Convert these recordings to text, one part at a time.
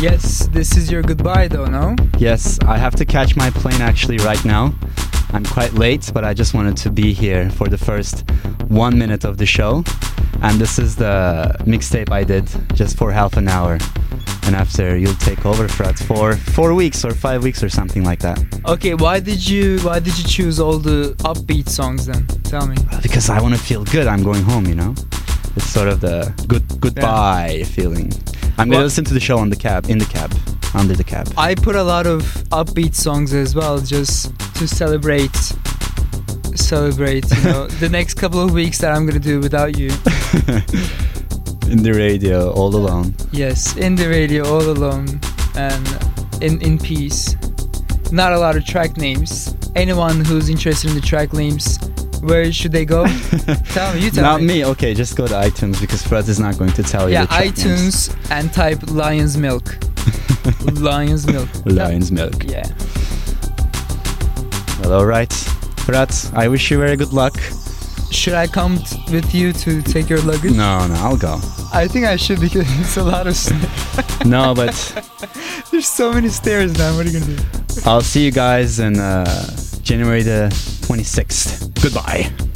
Yes, this is your goodbye though, no? Yes, I have to catch my plane actually right now. I'm quite late, but I just wanted to be here for the first one minute of the show. And this is the mixtape I did just for half an hour. And after you'll take over Fred for four weeks or five weeks or something like that. Okay, why did you why did you choose all the upbeat songs then? Tell me. Because I want to feel good. I'm going home, you know. It's sort of the good goodbye feeling. I'm gonna What- listen to the show on the cab, in the cab, under the cab. I put a lot of upbeat songs as well just to celebrate celebrate, you know, the next couple of weeks that I'm gonna do without you. in the radio, all alone. Yes, in the radio all alone and in in peace. Not a lot of track names. Anyone who's interested in the track names, where should they go? tell me, you tell Not me. me. Okay, just go to iTunes because Fred is not going to tell you. Yeah, track names. iTunes and type Lion's Milk. Lion's Milk. Lion's Milk. Yeah. Well, all right, Fred. I wish you very good luck. Should I come t- with you to take your luggage? No, no, I'll go. I think I should because it's a lot of. St- No, but There's so many stairs, man. What are you gonna do? I'll see you guys in uh, January the 26th. Goodbye.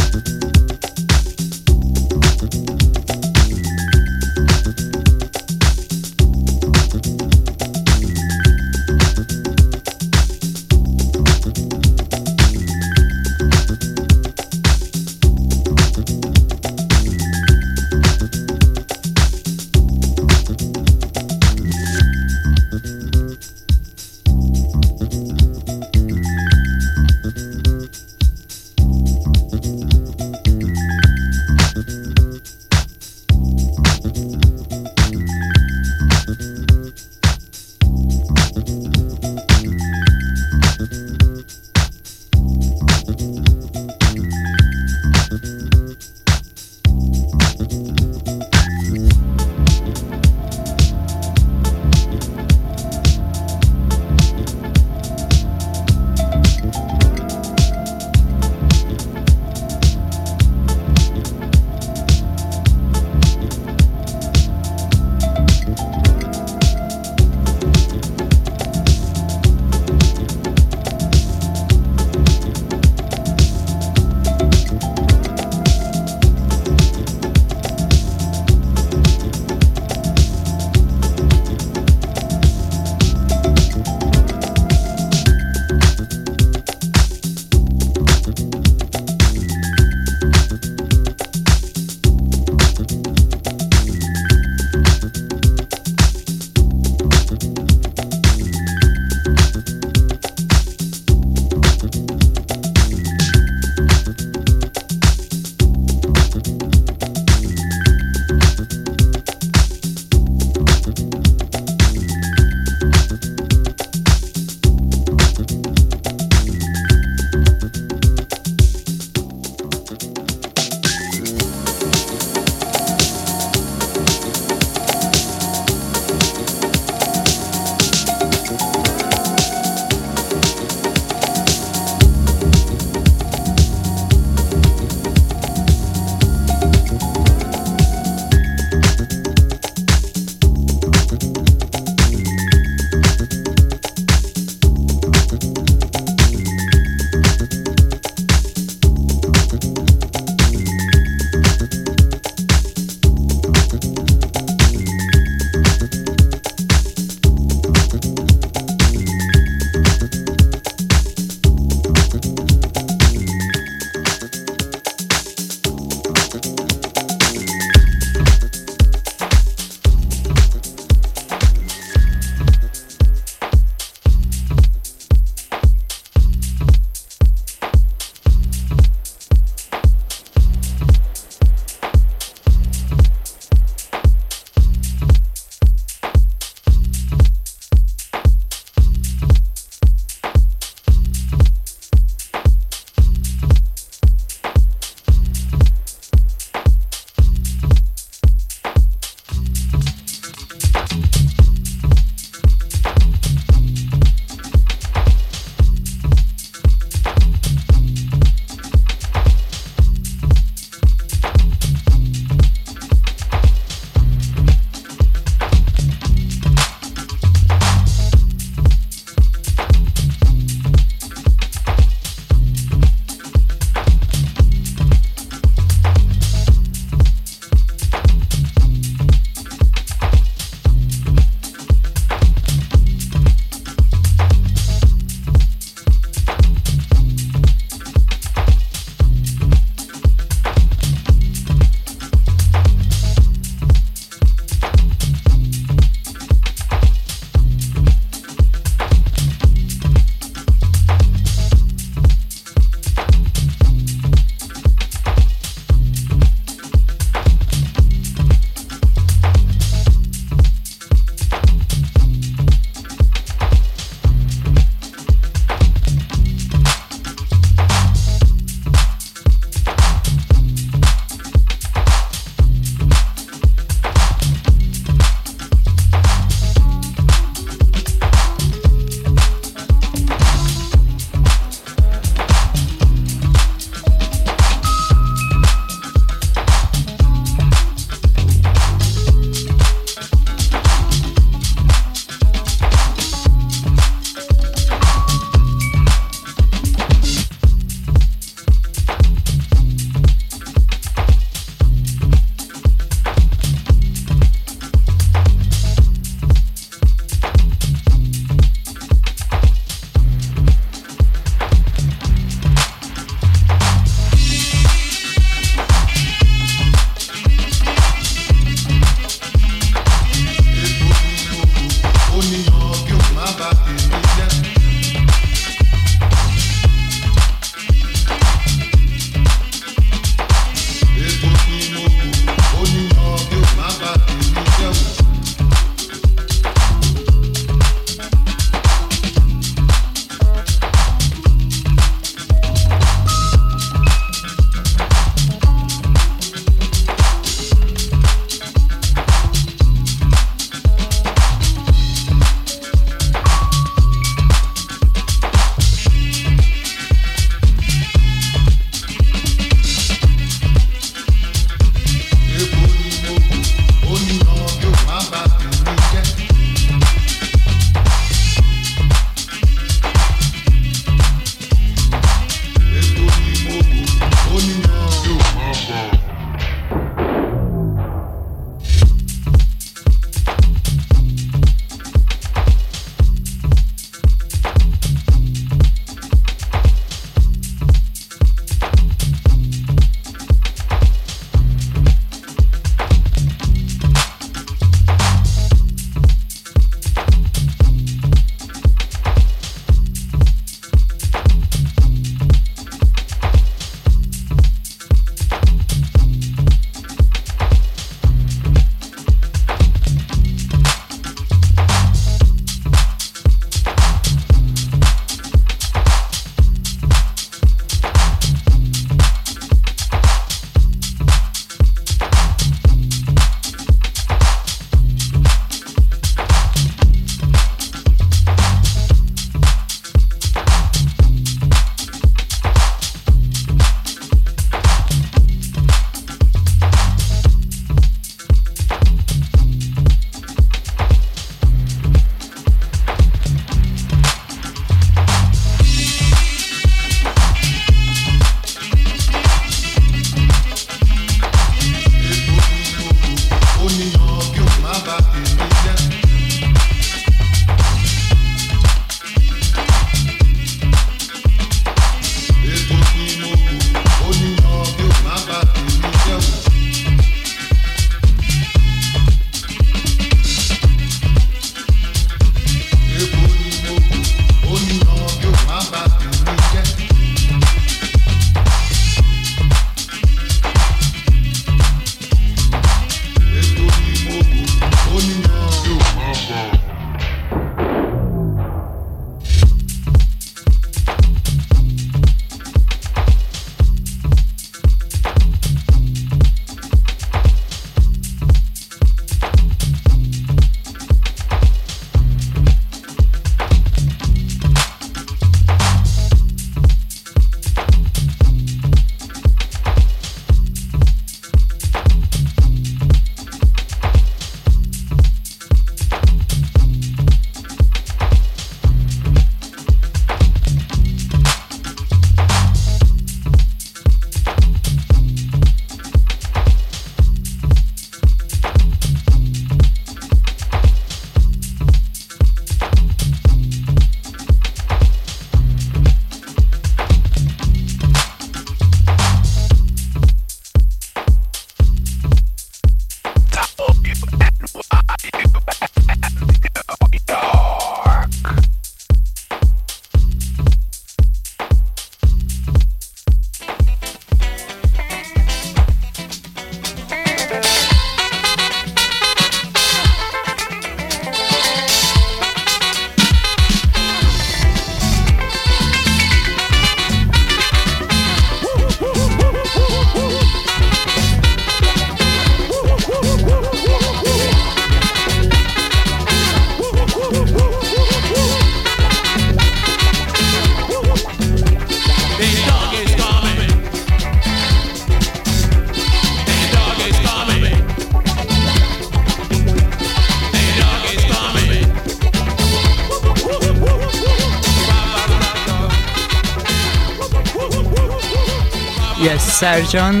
Serjan.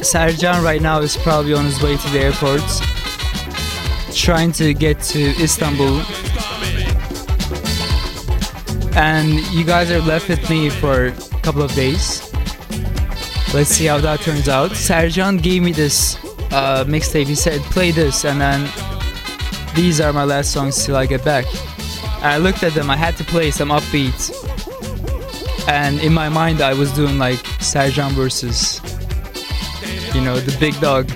Serjan right now is probably on his way to the airport, trying to get to Istanbul. And you guys are left with me for a couple of days. Let's see how that turns out. Serjan gave me this uh, mixtape. He said, "Play this," and then these are my last songs till I get back. I looked at them. I had to play some upbeat, and in my mind, I was doing like Serjan versus, you know, the big dog.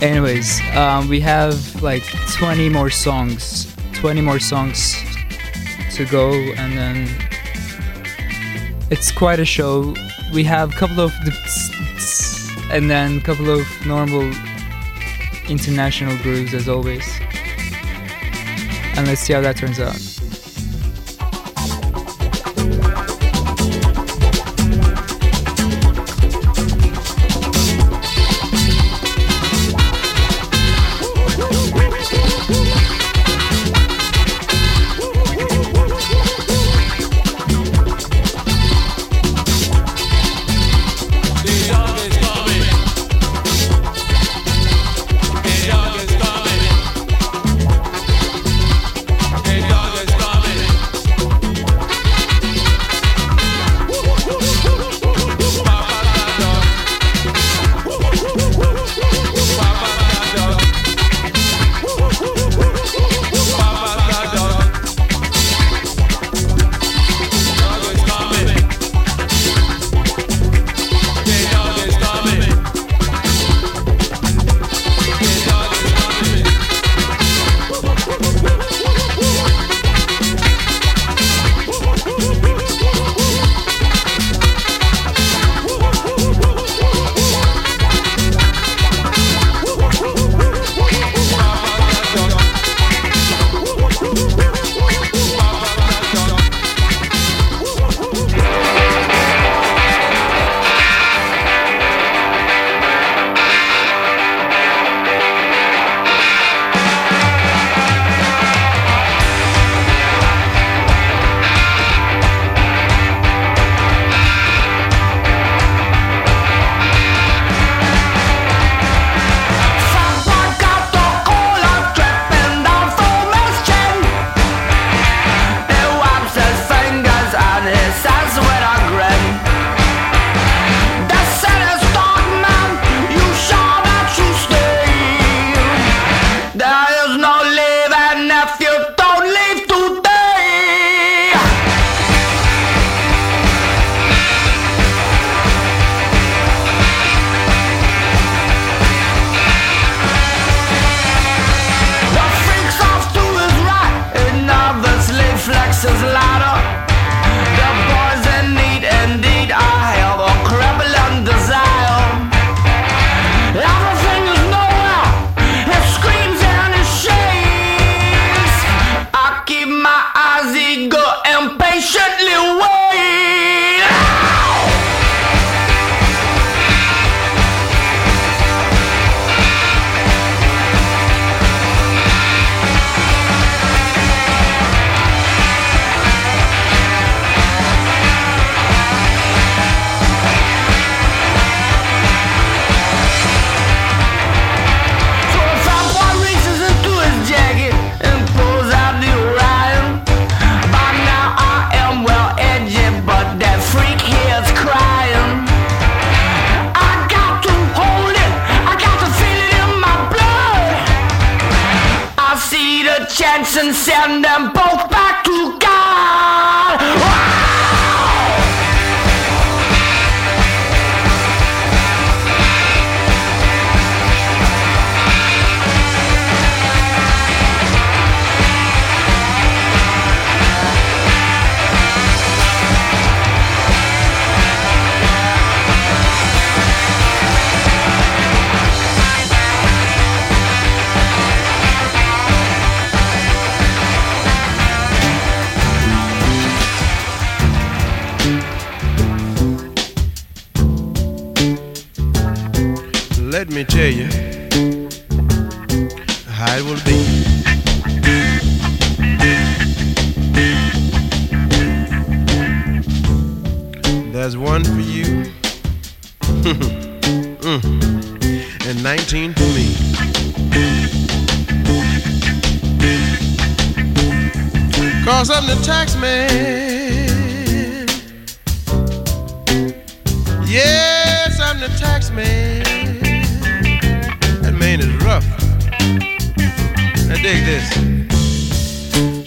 Anyways, um, we have like 20 more songs, 20 more songs to go, and then it's quite a show. We have a couple of and then a couple of normal international grooves as always. And let's see how that turns out.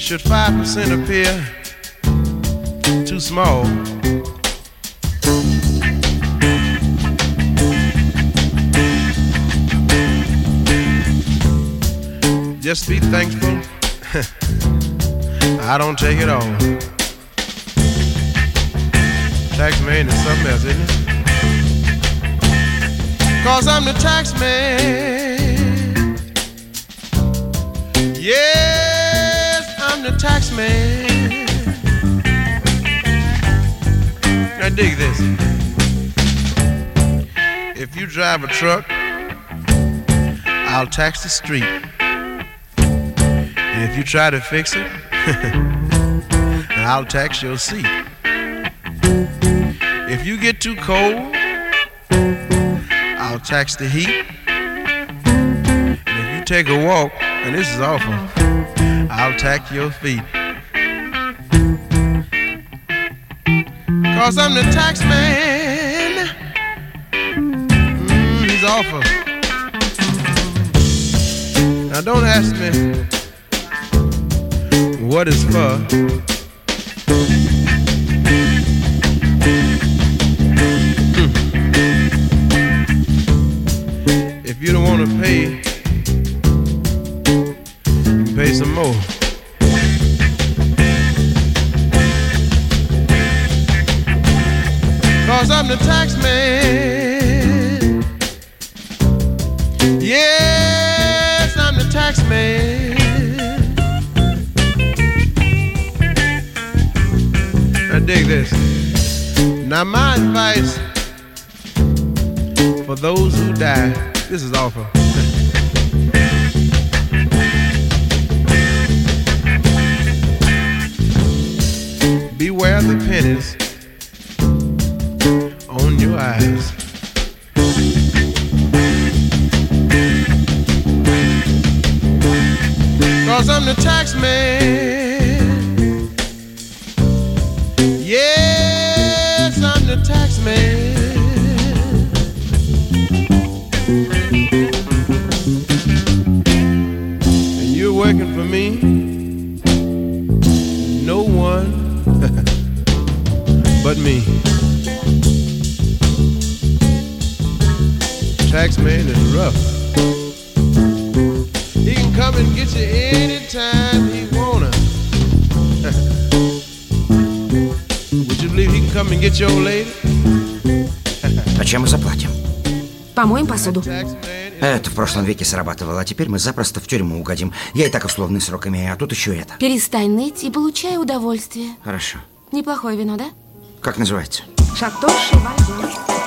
Should 5% appear too small? Just be thankful. I don't take it all. Tax man is something else, isn't it? Cause I'm the tax man. Yes, Tax man. Now dig this. If you drive a truck, I'll tax the street. And if you try to fix it, I'll tax your seat. If you get too cold, I'll tax the heat. And if you take a walk, and this is awful, I'll tax your feet. Cause I'm the tax man. Mm, he's awful. Now don't ask me what it's for. Hmm. If you don't want to pay, pay some more. Cause I'm the tax man. Yes, I'm the tax man. Now dig this. Now my advice for those who die, this is awful. Beware the pennies on your eyes. Cause I'm the tax man. Is rough. He can come and get you anytime he wanna. Would you believe he can come and get your old lady? А чем мы заплатим? Помоем посуду. Это в прошлом веке срабатывало, а теперь мы запросто в тюрьму угодим. Я и так условный срок имею, а тут еще это. Перестань ныть и получай удовольствие. Хорошо. Неплохое вино, да? Как называется? Шато Шивальдон.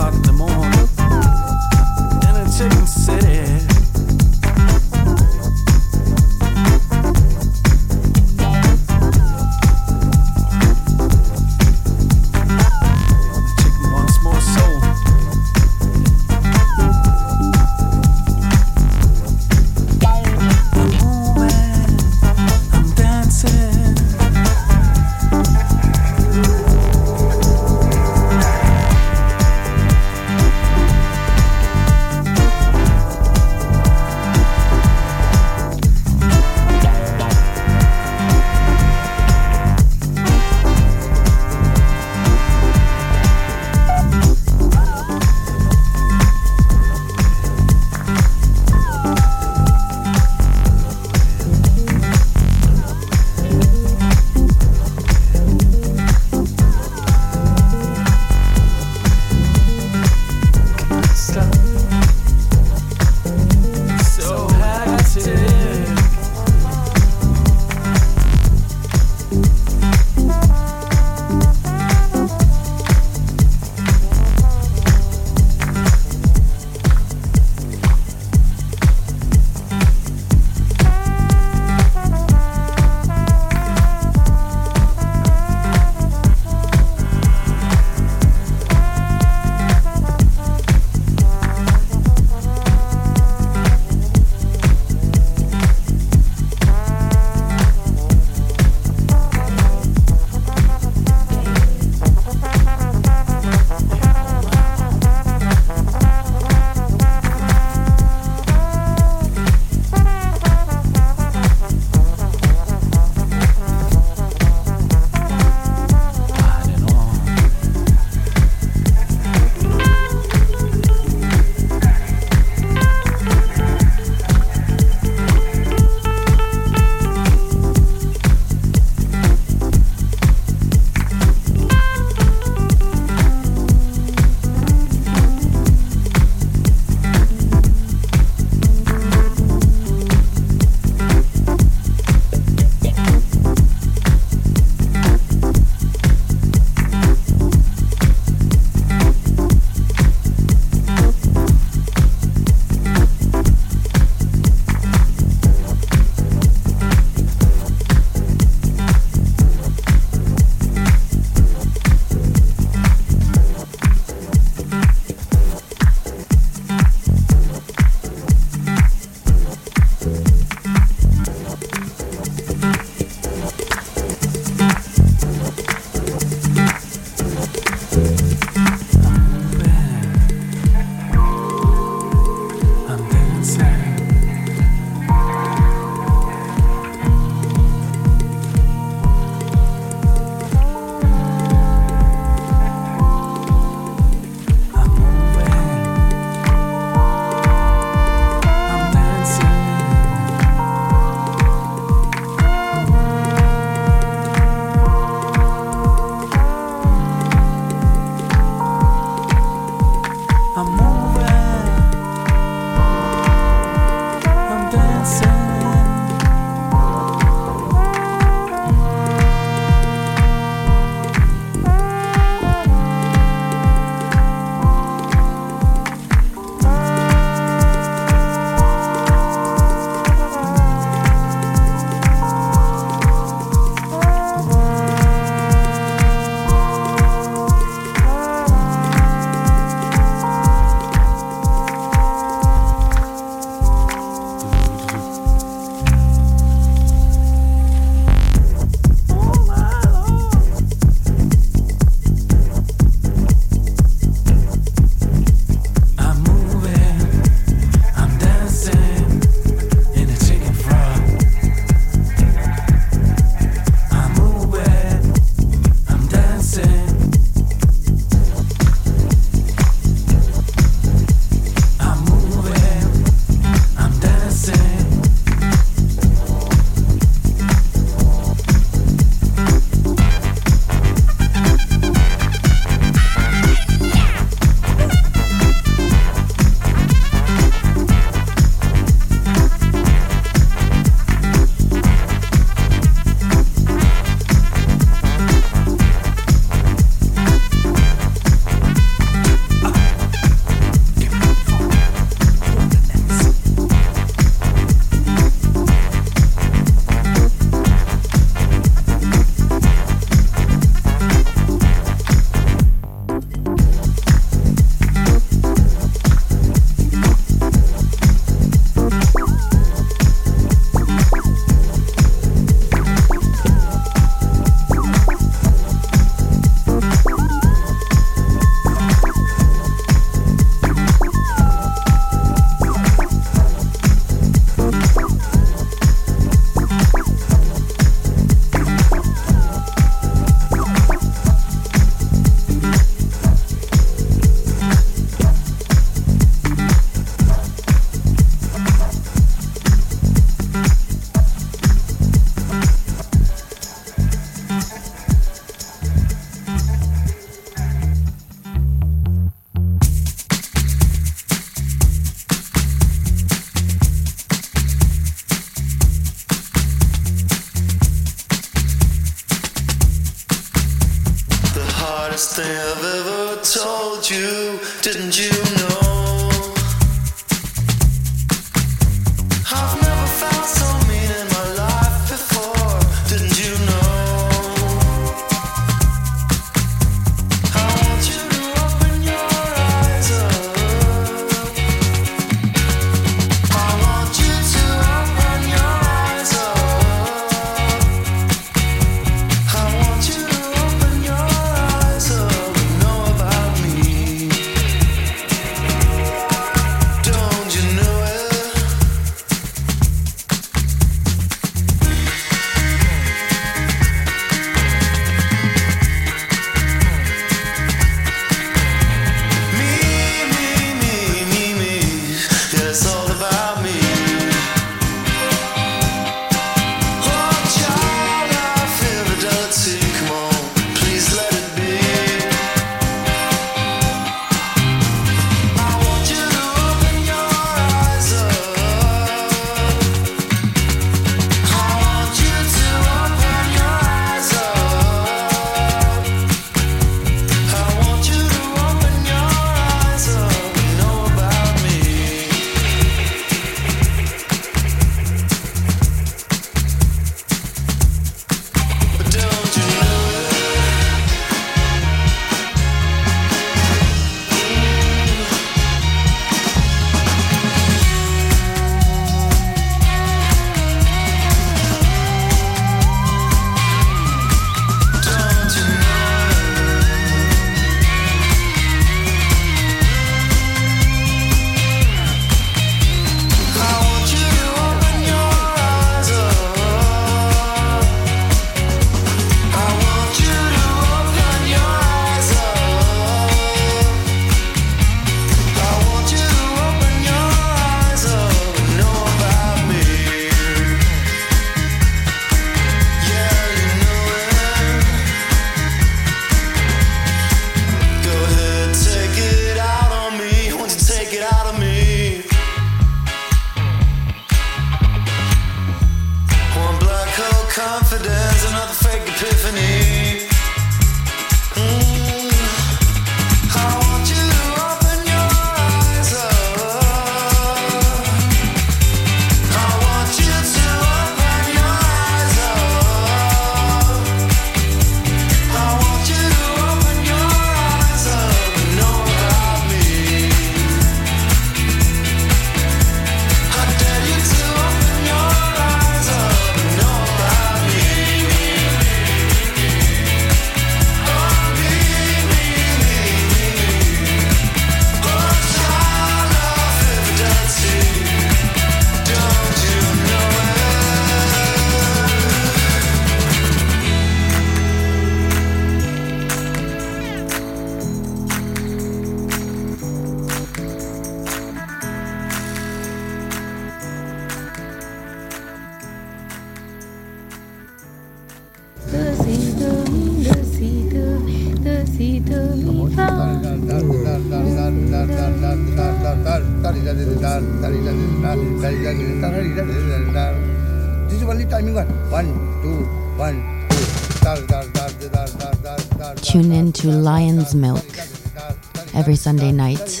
every Sunday night,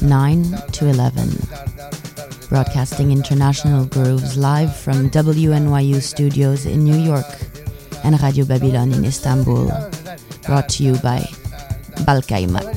9 to 11. Broadcasting International Grooves live from WNYU Studios in New York and Radio Babylon in Istanbul. Brought to you by Balkaymak.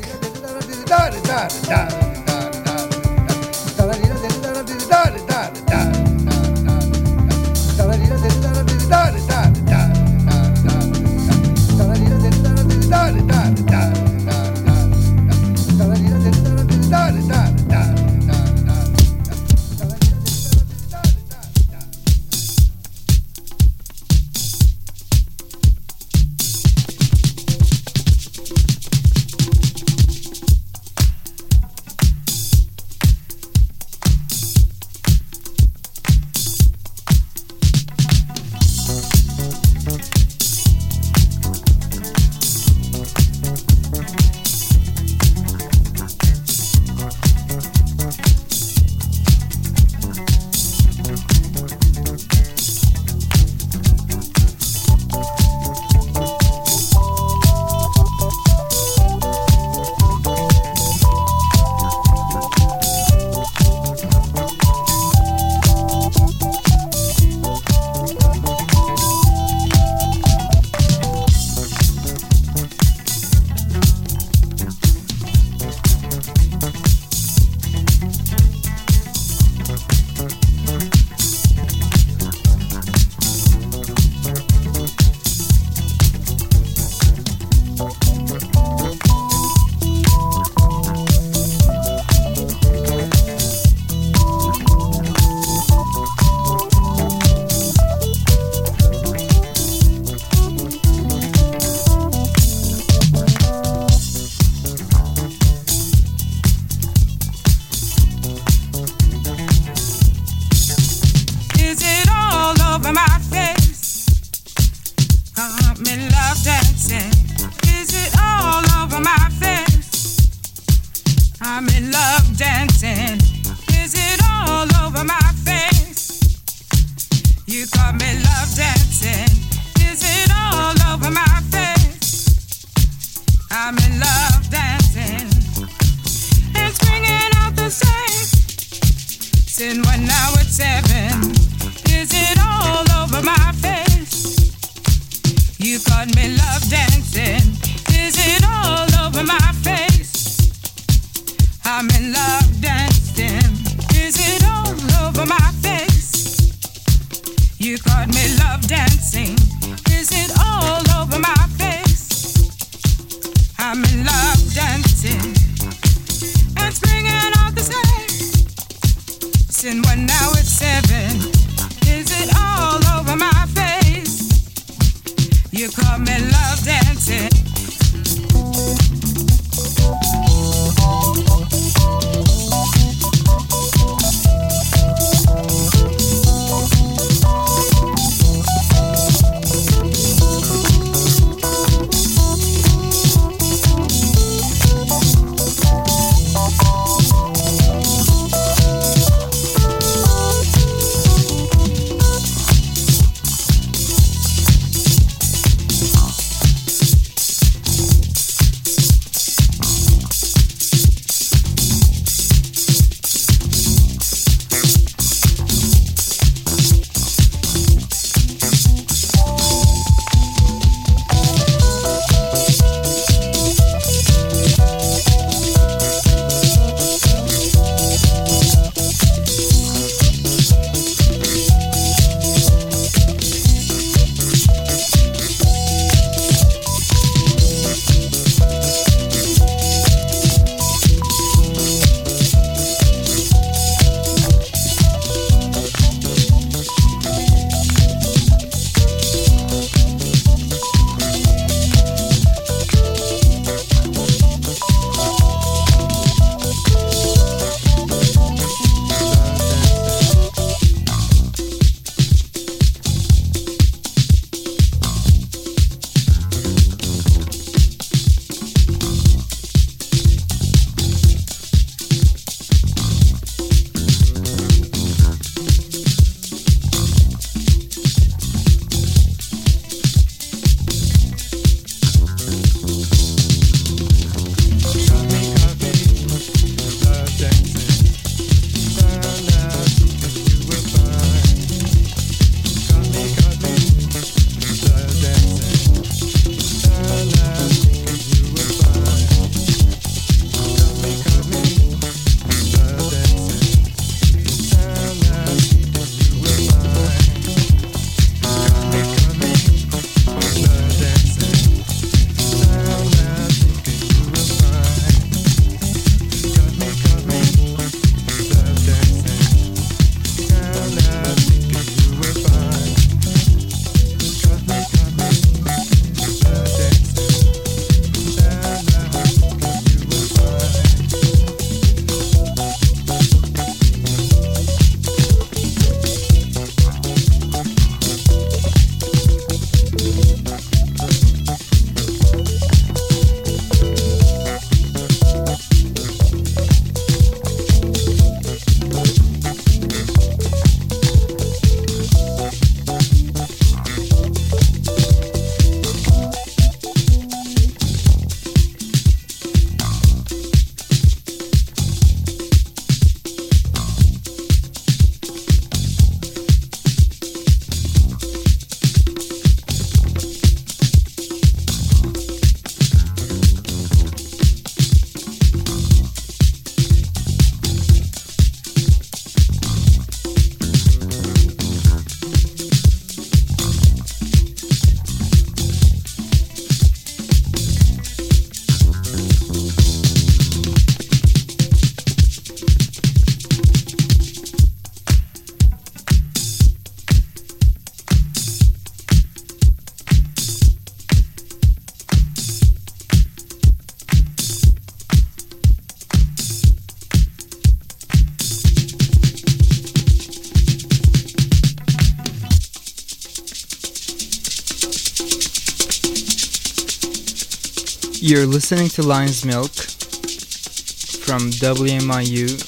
You're listening to Lion's Milk from WNYU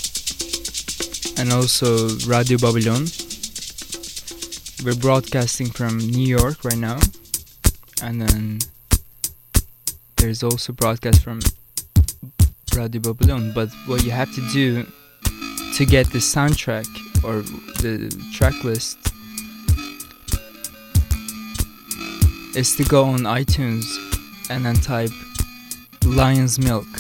and also Radio Babylon. We're broadcasting from New York right now, and then there's also broadcast from Radio Babylon. But what you have to do to get the soundtrack or the track list is to go on iTunes and then type Lion's Milk.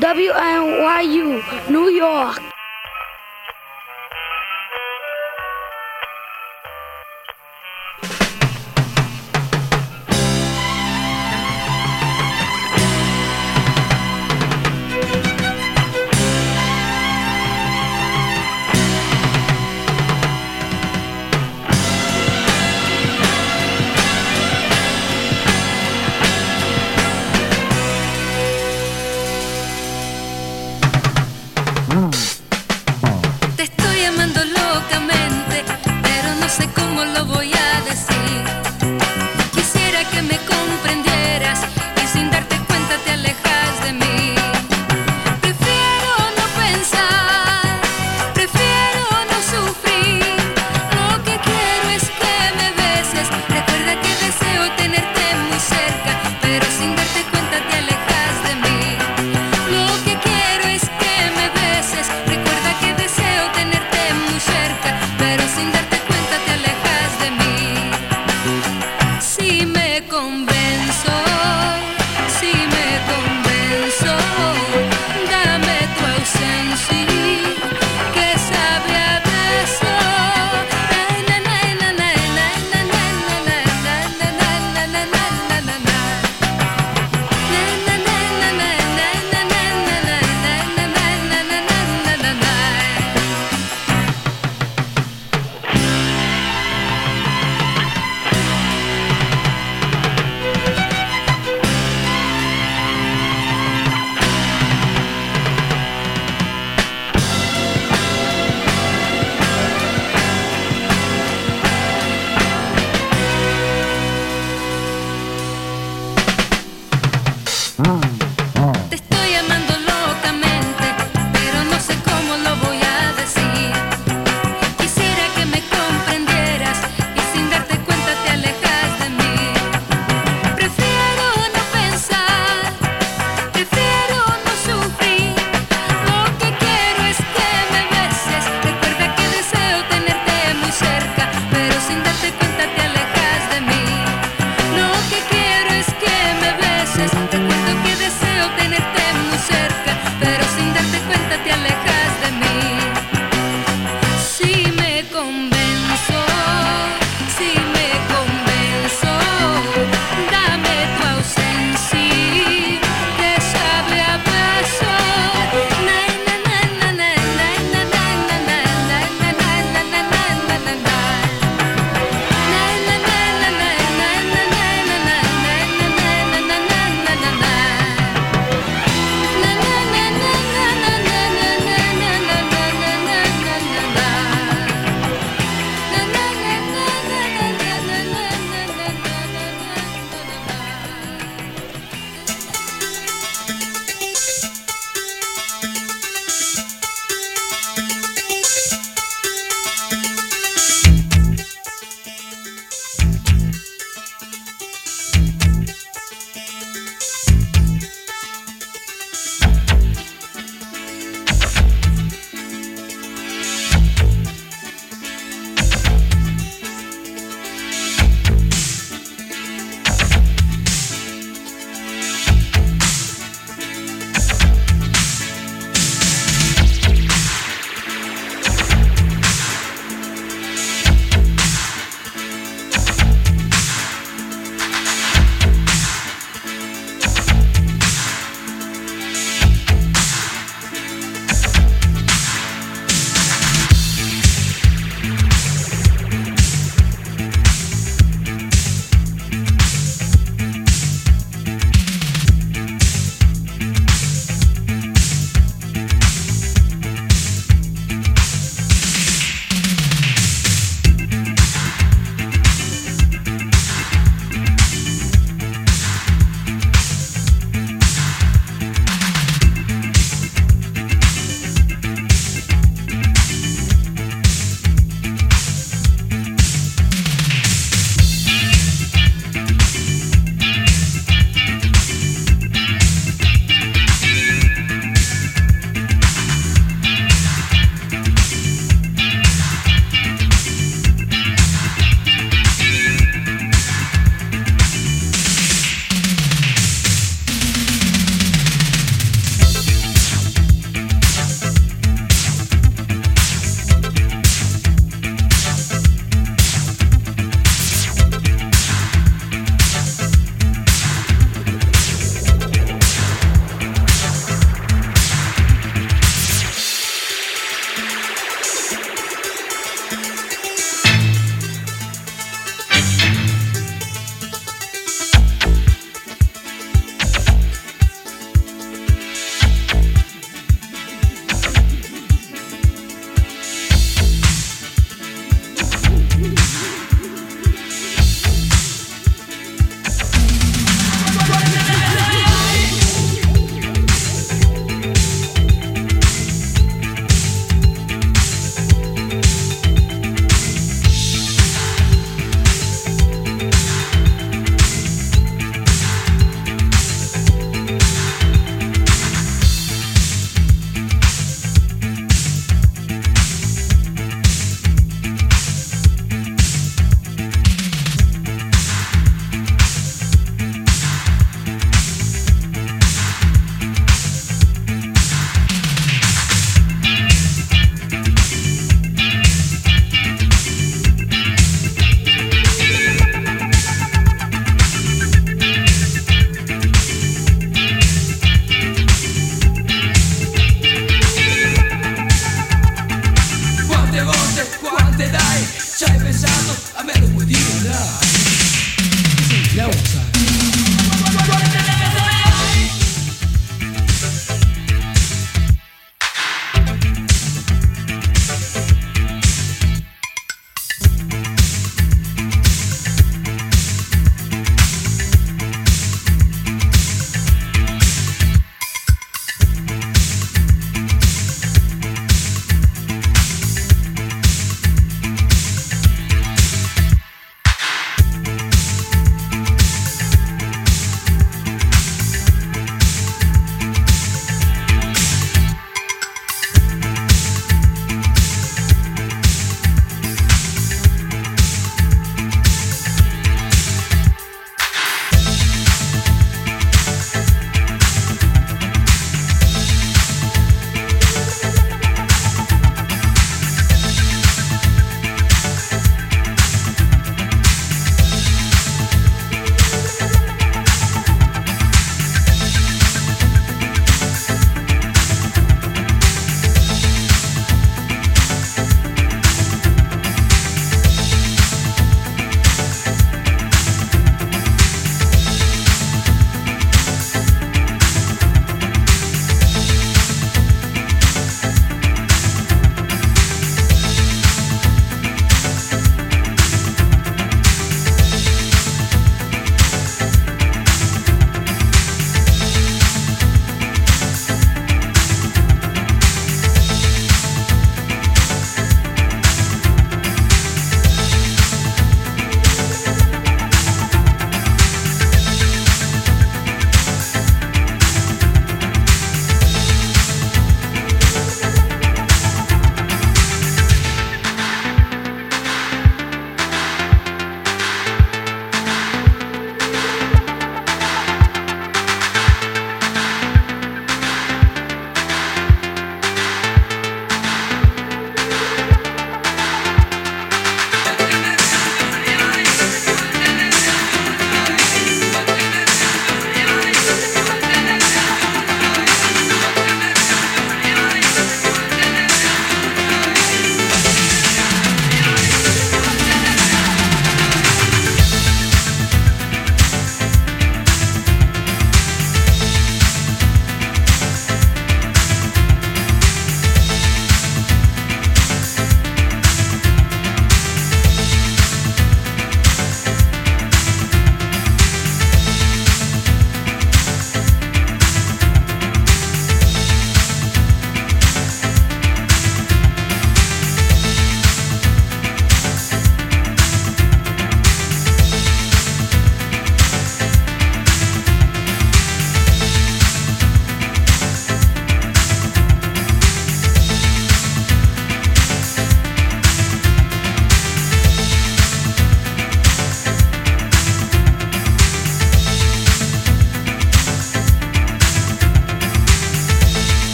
WNYU, New York.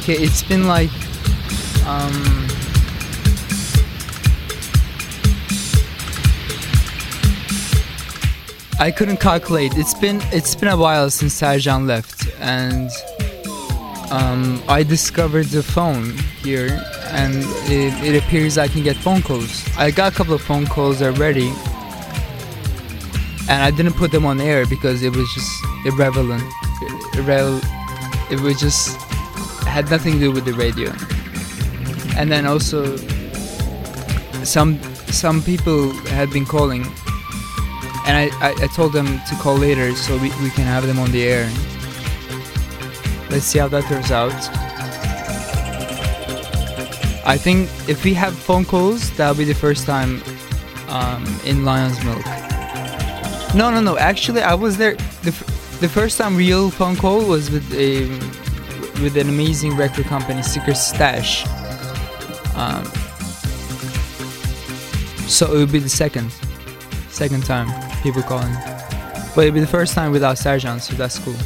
Okay, it's been like um I couldn't calculate. It's been it's been a while since Serjan left and um, I discovered the phone here and it, it appears I can get phone calls. I got a couple of phone calls already and I didn't put them on air because it was just irrelevant. Irrel- it was just had nothing to do with the radio. And then also some some people had been calling and I, I, I told them to call later so we, we can have them on the air. Let's see how that turns out. I think if we have phone calls, that'll be the first time um, in Lion's Milk. No, no, no. Actually, I was there. The, f- the first time real phone call was with a with an amazing record company, Secret Stash. Um, so it would be the second, second time people calling. But it'd be the first time without Serjan, so that's cool.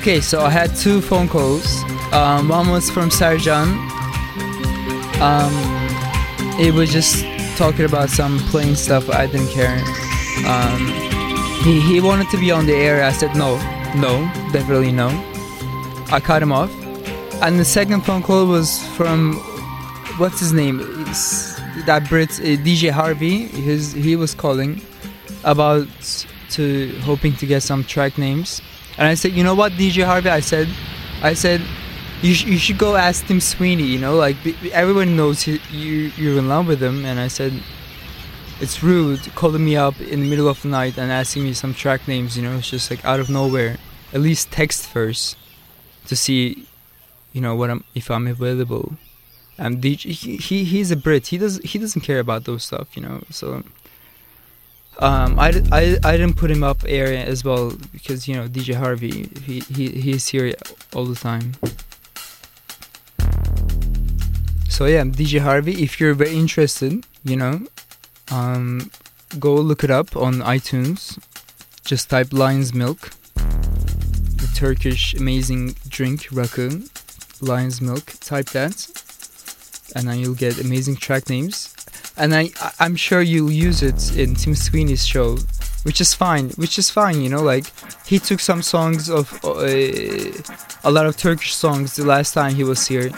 Okay, so I had two phone calls. Um, one was from Serjan. Um, it was just talking about some playing stuff. I didn't care. Um, he he wanted to be on the air. I said no, no, definitely no. I cut him off. And the second phone call was from what's his name? It's that Brit uh, DJ Harvey. His he was calling about to hoping to get some track names. And I said, you know what, DJ Harvey? I said, I said, you, sh- you should go ask Tim Sweeney. You know, like everyone knows he, you you're in love with him. And I said, it's rude calling me up in the middle of the night and asking me some track names. You know, it's just like out of nowhere. At least text first to see, you know, what I'm if I'm available. And DJ, he, he he's a Brit. He does he doesn't care about those stuff. You know, so. Um, I, I, I didn't put him up area as well because you know DJ Harvey he, he he's here all the time. So yeah, DJ Harvey, if you're very interested, you know, um, go look it up on iTunes. Just type Lion's Milk, the Turkish amazing drink rakı, Lion's Milk. Type that, and then you'll get amazing track names and I, I'm sure you'll use it in Tim Sweeney's show, which is fine. Which is fine, you know. Like he took some songs of uh, a lot of Turkish songs the last time he was here.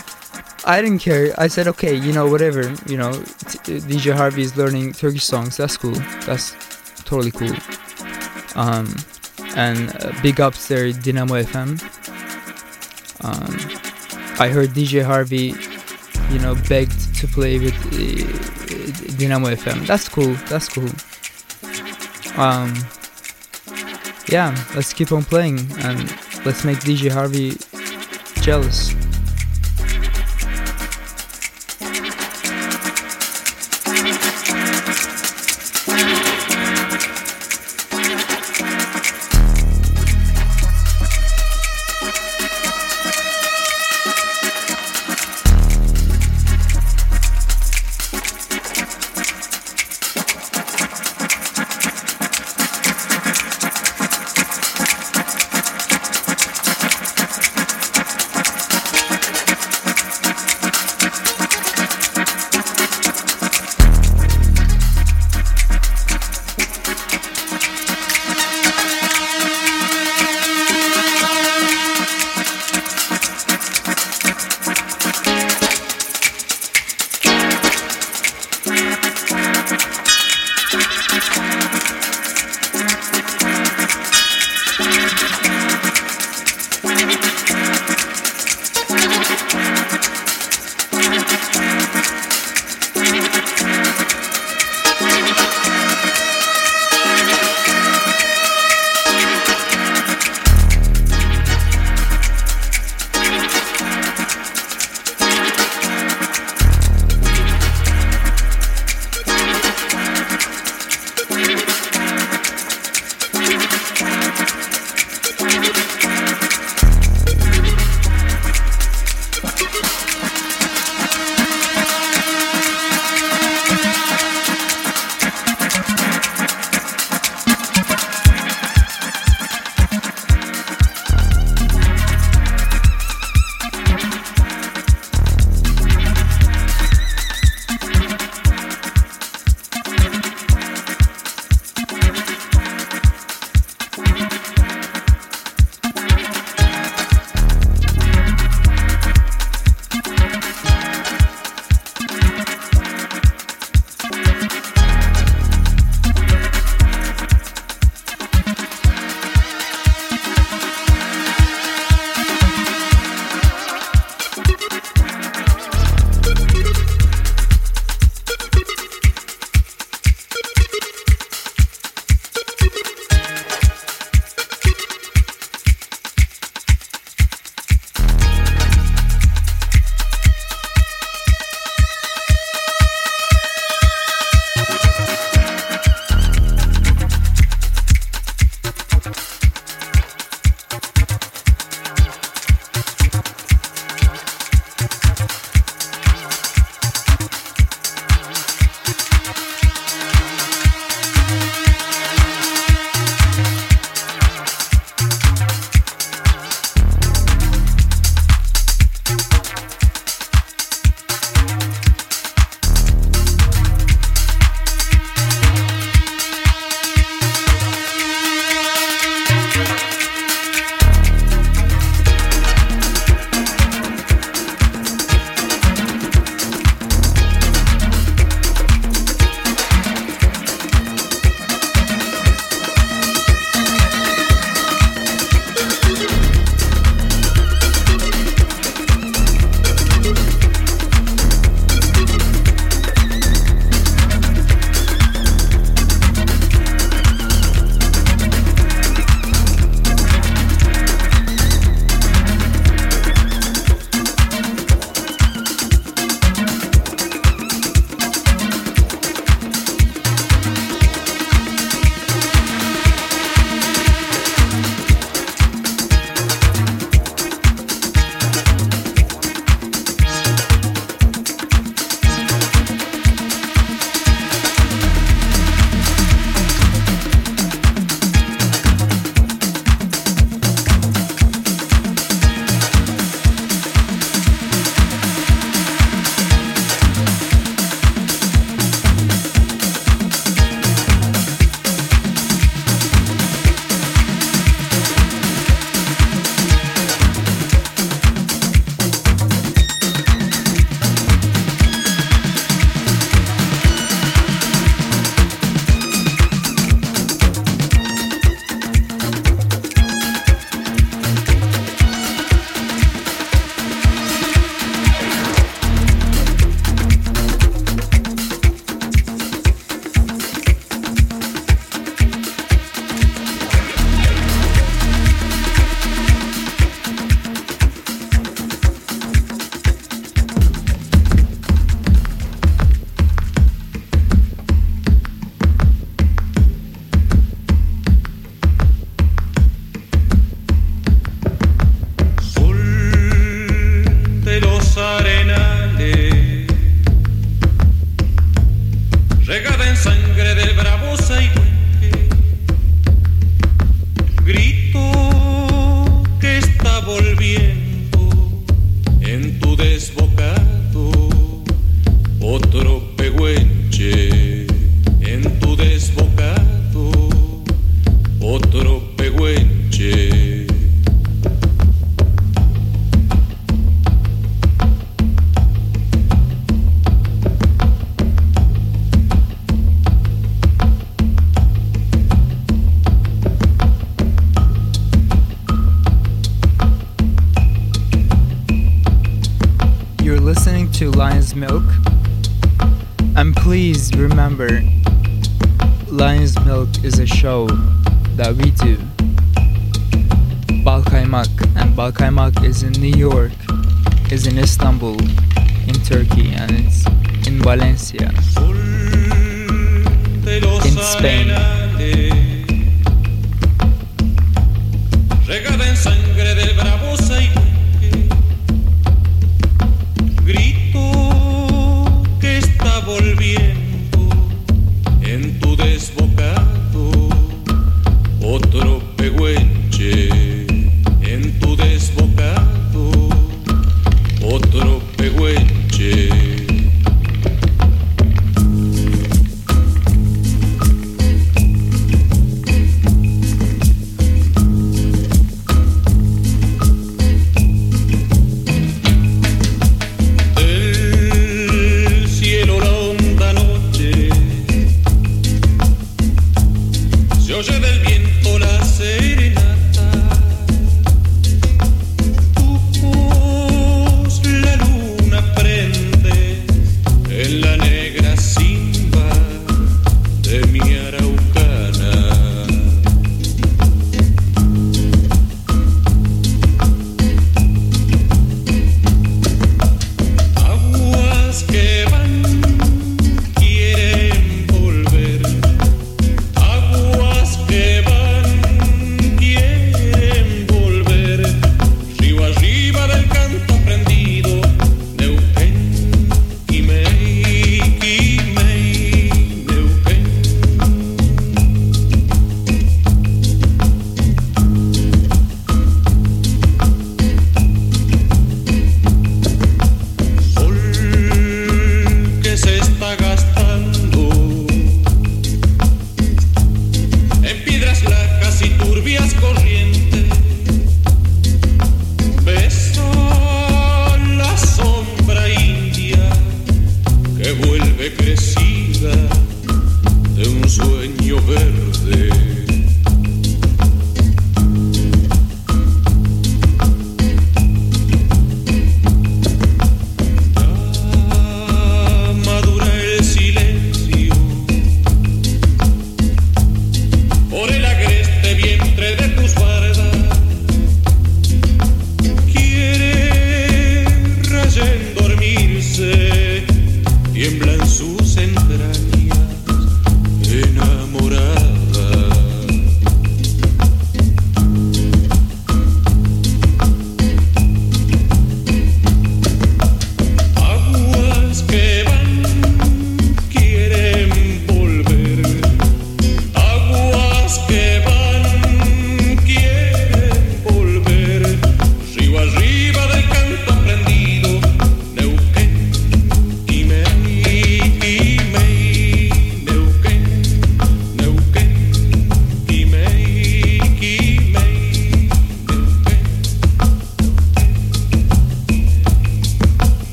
I didn't care. I said, okay, you know, whatever. You know, t- DJ Harvey is learning Turkish songs. That's cool. That's totally cool. Um, and uh, big ups there, Dynamo FM. Um, I heard DJ Harvey, you know, begged to play with uh, Dynamo FM. That's cool. That's cool. Um, yeah, let's keep on playing and let's make DJ Harvey jealous.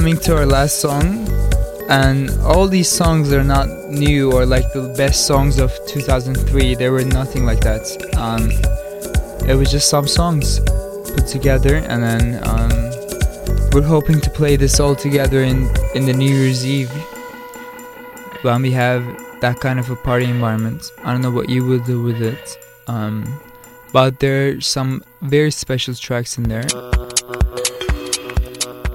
Coming to our last song, and all these songs are not new or like the best songs of 2003. They were nothing like that. Um, it was just some songs put together, and then um, we're hoping to play this all together in in the New Year's Eve when we have that kind of a party environment. I don't know what you will do with it, um, but there are some very special tracks in there.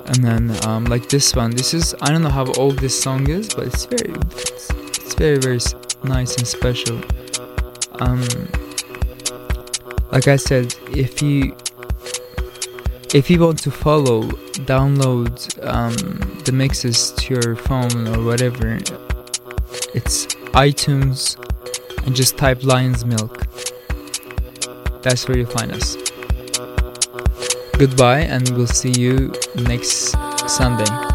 And then um, like this one, this is I don't know how old this song is, but it's very it's, it's very very nice and special. Um, like I said, if you if you want to follow, download um, the mixes to your phone or whatever, it's iTunes and just type Lion's Milk. That's where you find us. Goodbye, and we'll see you next Sunday.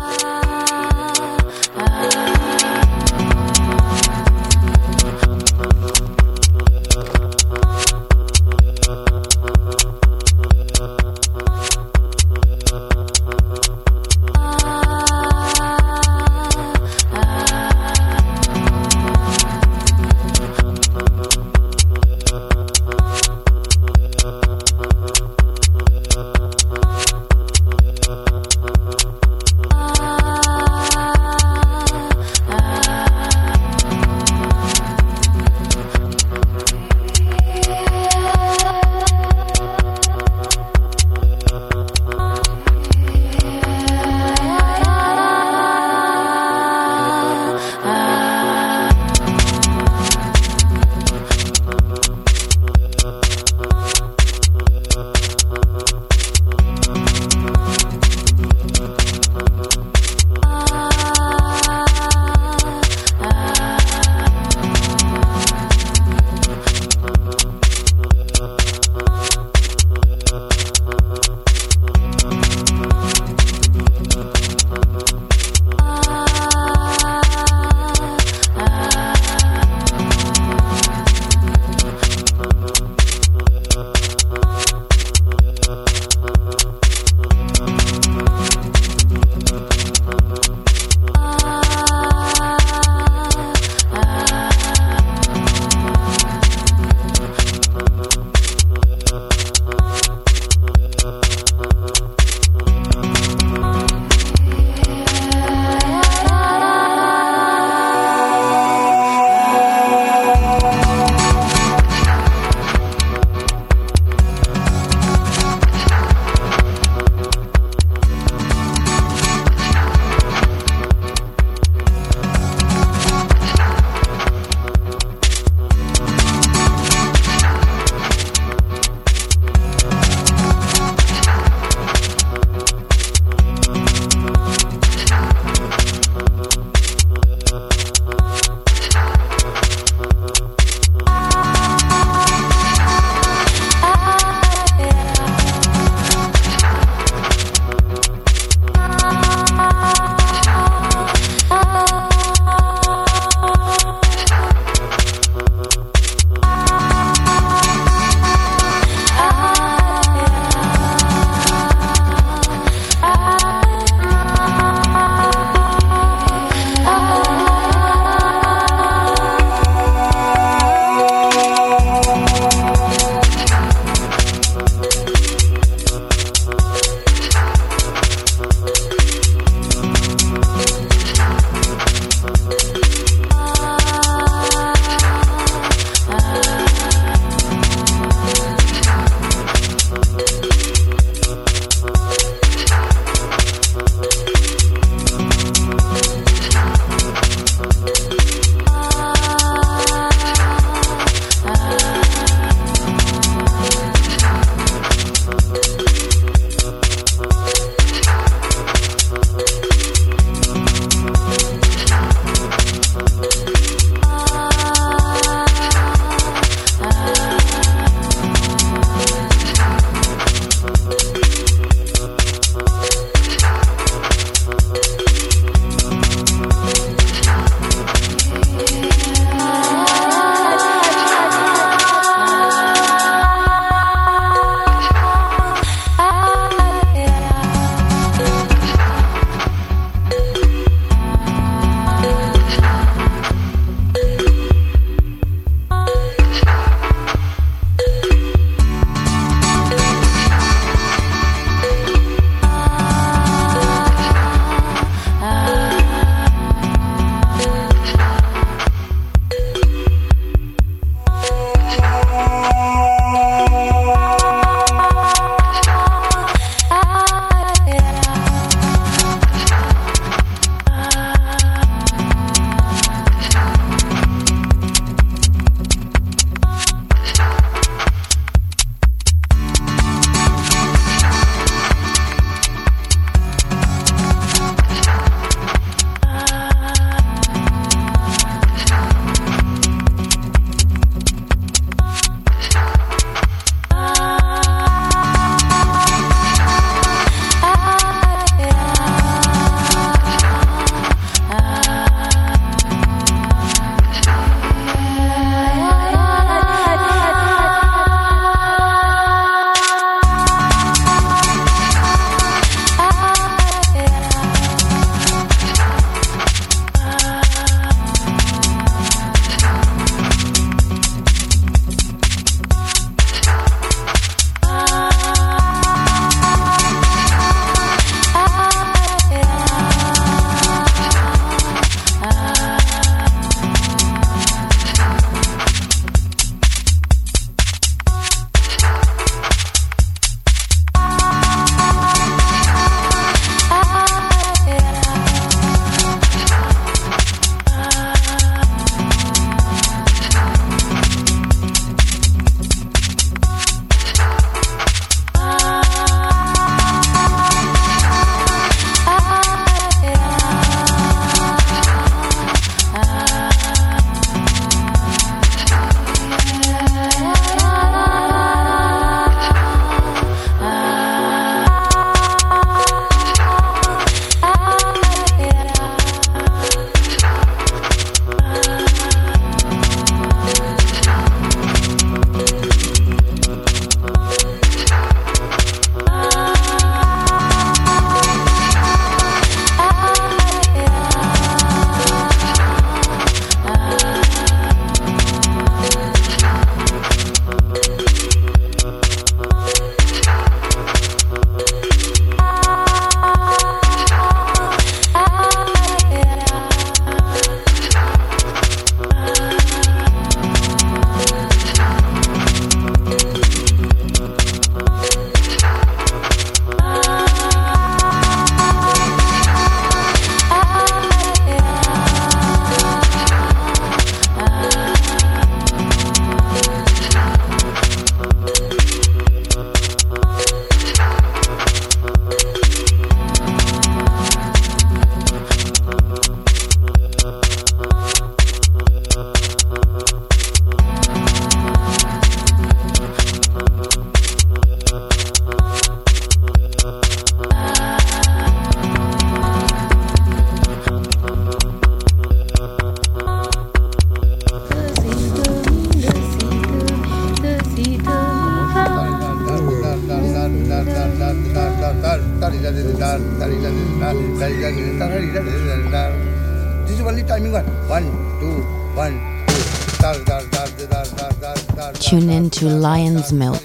To Lion's Milk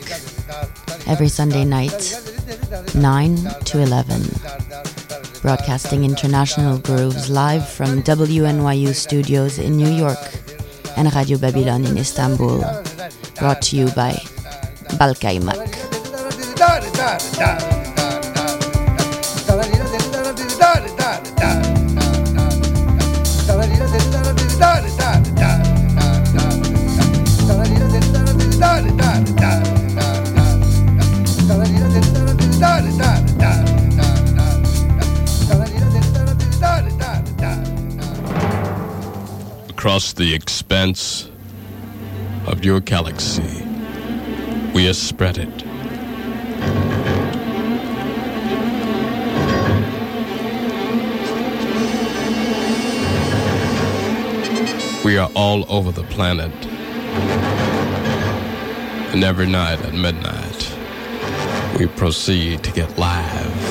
every Sunday night, 9 to 11. Broadcasting international grooves live from WNYU studios in New York and Radio Babylon in Istanbul. Brought to you by Balkaymak. The expanse of your galaxy, we are spread it. We are all over the planet. And every night at midnight, we proceed to get live.